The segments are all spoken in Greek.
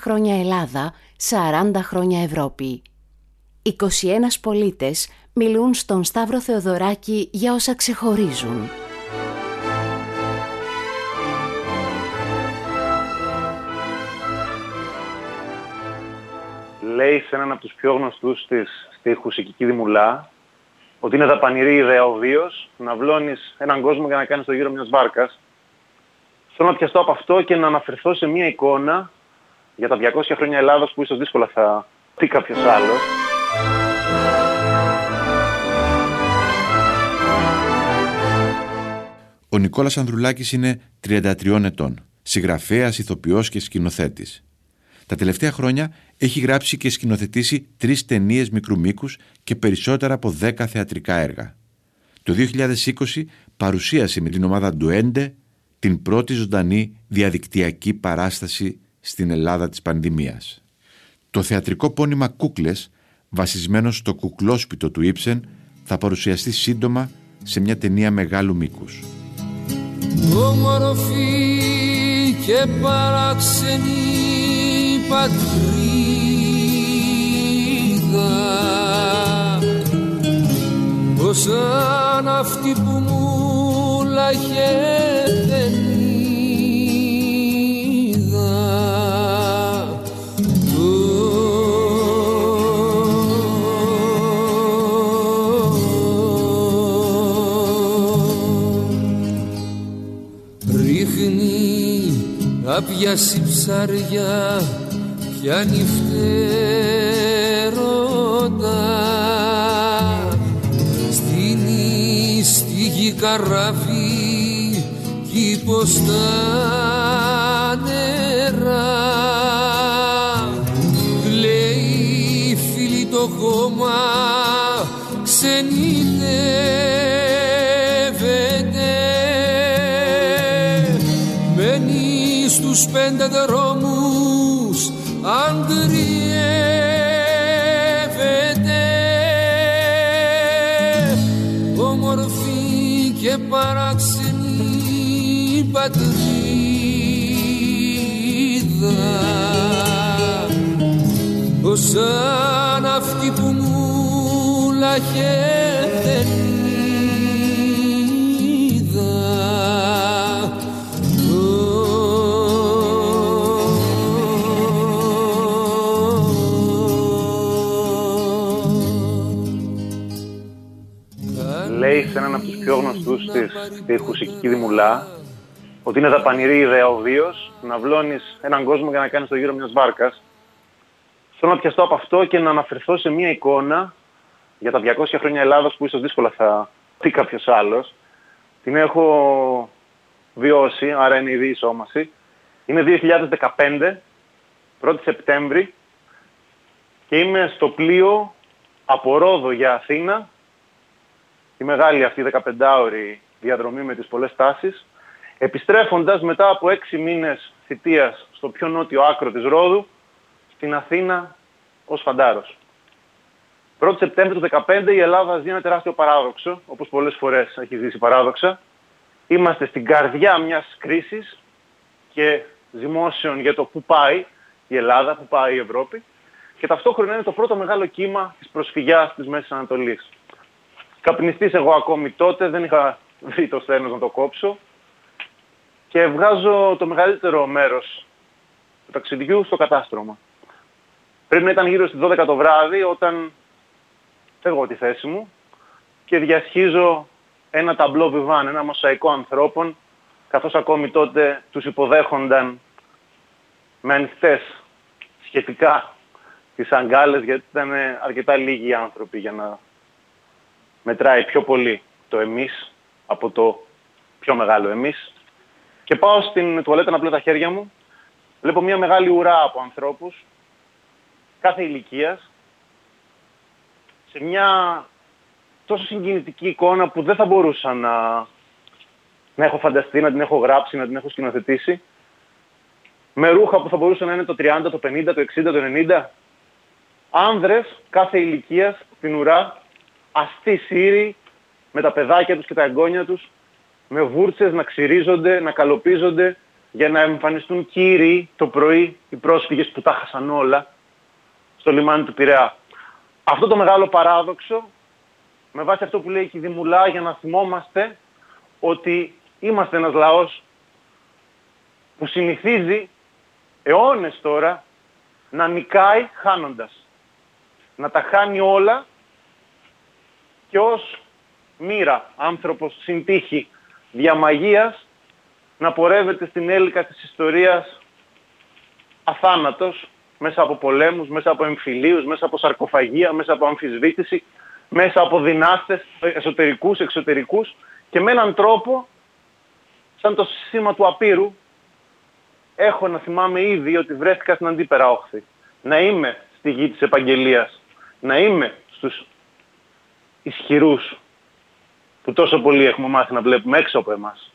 χρόνια Ελλάδα, 40 χρόνια Ευρώπη. 21 πολίτες μιλούν στον Σταύρο Θεοδωράκη για όσα ξεχωρίζουν. Λέει σε έναν από τους πιο γνωστούς της στίχους η Κική Δημουλά ότι είναι δαπανηρή ιδέα ο βίος να βλώνεις έναν κόσμο για να κάνεις το γύρο μιας βάρκας. Θέλω να πιαστώ από αυτό και να αναφερθώ σε μια εικόνα για τα 200 χρόνια Ελλάδος που ίσως δύσκολα θα πει κάποιος άλλος. Ο Νικόλας Ανδρουλάκης είναι 33 ετών, συγγραφέας, ηθοποιός και σκηνοθέτης. Τα τελευταία χρόνια έχει γράψει και σκηνοθετήσει τρεις ταινίες μικρού μήκους και περισσότερα από δέκα θεατρικά έργα. Το 2020 παρουσίασε με την ομάδα Ντουέντε την πρώτη ζωντανή διαδικτυακή παράσταση στην Ελλάδα της πανδημίας. Το θεατρικό πόνημα «Κούκλες», βασισμένο στο κουκλόσπιτο του Ήψεν, θα παρουσιαστεί σύντομα σε μια ταινία μεγάλου μήκους. Όμορφη και παράξενη πατρίδα σαν αυτή που μου λαχεύει Άπιαση ψάρια πιάνει φτερόντα στην ιστίγη καράβι κήπος τα νερά. Λέει φίλοι το χώμα στους πέντε δρόμους αγριεύεται όμορφη και παράξενη πατρίδα. Σαν αυτή που μου λαχεύεται τους πιο γνωστούς της στίχους, η Κική Δημουλά, ότι είναι δαπανηρή ιδέα ο βίος να βλώνεις έναν κόσμο για να κάνεις το γύρο μιας βάρκας. Θέλω να πιαστώ από αυτό και να αναφερθώ σε μια εικόνα για τα 200 χρόνια Ελλάδος που ίσως δύσκολα θα πει κάποιος άλλος. Την έχω βιώσει, άρα είναι η διεισόμαση. Είναι 2015, 1η Σεπτέμβρη και είμαι στο πλοίο από Ρόδο για Αθήνα τη μεγάλη αυτή 15ωρη διαδρομή με τις πολλές τάσεις, επιστρέφοντας μετά από έξι μήνες θητείας στο πιο νότιο άκρο της Ρόδου, στην Αθήνα ως φαντάρος. 1η Σεπτέμβρη του 2015 η Ελλάδα ζει ένα τεράστιο παράδοξο, όπως πολλές φορές έχει ζήσει παράδοξα. Είμαστε στην καρδιά μιας κρίσης και ζυμώσεων για το πού πάει η Ελλάδα, πού πάει η Ευρώπη και ταυτόχρονα είναι το πρώτο μεγάλο κύμα της προσφυγιάς της Μέσης Ανατολής. Καπνιστής εγώ ακόμη τότε, δεν είχα βρει το στένος να το κόψω και βγάζω το μεγαλύτερο μέρος του ταξιδιού στο κατάστρωμα. Πρέπει να ήταν γύρω στις 12 το βράδυ όταν φεύγω τη θέση μου και διασχίζω ένα ταμπλό βιβάν, ένα μοσαϊκό ανθρώπων καθώς ακόμη τότε τους υποδέχονταν με ανοιχτές σχετικά τις αγκάλες γιατί ήταν αρκετά λίγοι άνθρωποι για να μετράει πιο πολύ το εμείς από το πιο μεγάλο εμείς. Και πάω στην τουαλέτα να πλέω τα χέρια μου. Βλέπω μια μεγάλη ουρά από ανθρώπους, κάθε ηλικίας, σε μια τόσο συγκινητική εικόνα που δεν θα μπορούσα να, να έχω φανταστεί, να την έχω γράψει, να την έχω σκηνοθετήσει. Με ρούχα που θα μπορούσαν να είναι το 30, το 50, το 60, το 90. Άνδρες κάθε ηλικίας στην ουρά αστεί σύροι με τα παιδάκια τους και τα εγγόνια τους, με βούρτσες να ξυρίζονται, να καλοπίζονται για να εμφανιστούν κύριοι το πρωί οι πρόσφυγες που τα χάσαν όλα στο λιμάνι του Πειραιά. Αυτό το μεγάλο παράδοξο, με βάση αυτό που λέει και η Δημουλά, για να θυμόμαστε ότι είμαστε ένας λαός που συνηθίζει αιώνες τώρα να νικάει χάνοντας. Να τα χάνει όλα και ως μοίρα άνθρωπος στην τύχη διαμαγείας να πορεύεται στην έλικα της ιστορίας αθάνατος μέσα από πολέμους, μέσα από εμφυλίους, μέσα από σαρκοφαγία, μέσα από αμφισβήτηση, μέσα από δυνάστες εσωτερικούς, εξωτερικούς και με έναν τρόπο σαν το σήμα του απείρου έχω να θυμάμαι ήδη ότι βρέθηκα στην αντίπερα όχθη. Να είμαι στη γη της επαγγελίας. Να είμαι στους ισχυρούς που τόσο πολύ έχουμε μάθει να βλέπουμε έξω από εμάς.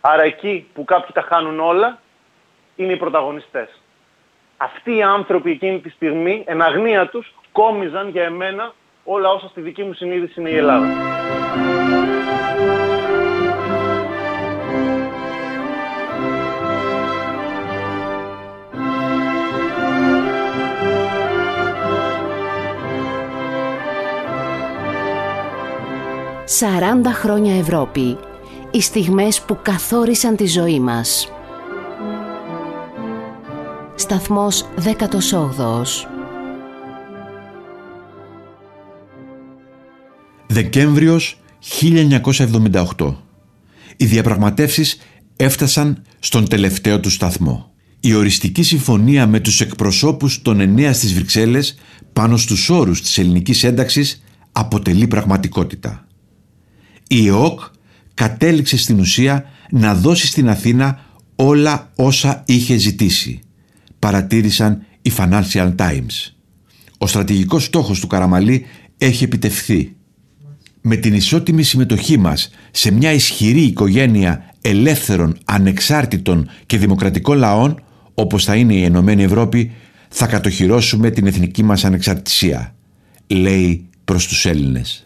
Άρα εκεί που κάποιοι τα χάνουν όλα, είναι οι πρωταγωνιστές. Αυτοί οι άνθρωποι εκείνη τη στιγμή, εν αγνία τους, κόμιζαν για εμένα όλα όσα στη δική μου συνείδηση είναι η Ελλάδα. «40 χρόνια Ευρώπη» οι στιγμές που καθόρισαν τη ζωή μας. Σταθμός 18 Δεκέμβριος 1978 Οι διαπραγματεύσεις έφτασαν στον τελευταίο του σταθμό. Η οριστική συμφωνία με τους εκπροσώπους των εννέα στις Βρυξέλλες πάνω στους όρους της ελληνικής ένταξης αποτελεί πραγματικότητα. Η ΕΟΚ κατέληξε στην ουσία να δώσει στην Αθήνα όλα όσα είχε ζητήσει, παρατήρησαν οι Financial Times. Ο στρατηγικός στόχος του Καραμαλή έχει επιτευχθεί. Με την ισότιμη συμμετοχή μας σε μια ισχυρή οικογένεια ελεύθερων, ανεξάρτητων και δημοκρατικών λαών, όπως θα είναι η Ενωμένη Ευρώπη, θα κατοχυρώσουμε την εθνική μας ανεξαρτησία, λέει προς τους Έλληνες.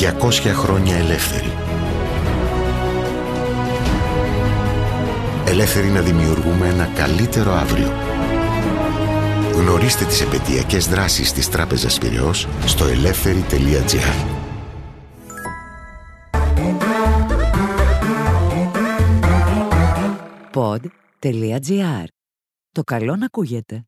200 χρόνια ελεύθεροι. Ελεύθεροι να δημιουργούμε ένα καλύτερο αύριο. Γνωρίστε τις επαιτειακές δράσεις της Τράπεζας Πυραιός στο ελεύθερη.gr Pod.gr. Το καλό να ακούγεται.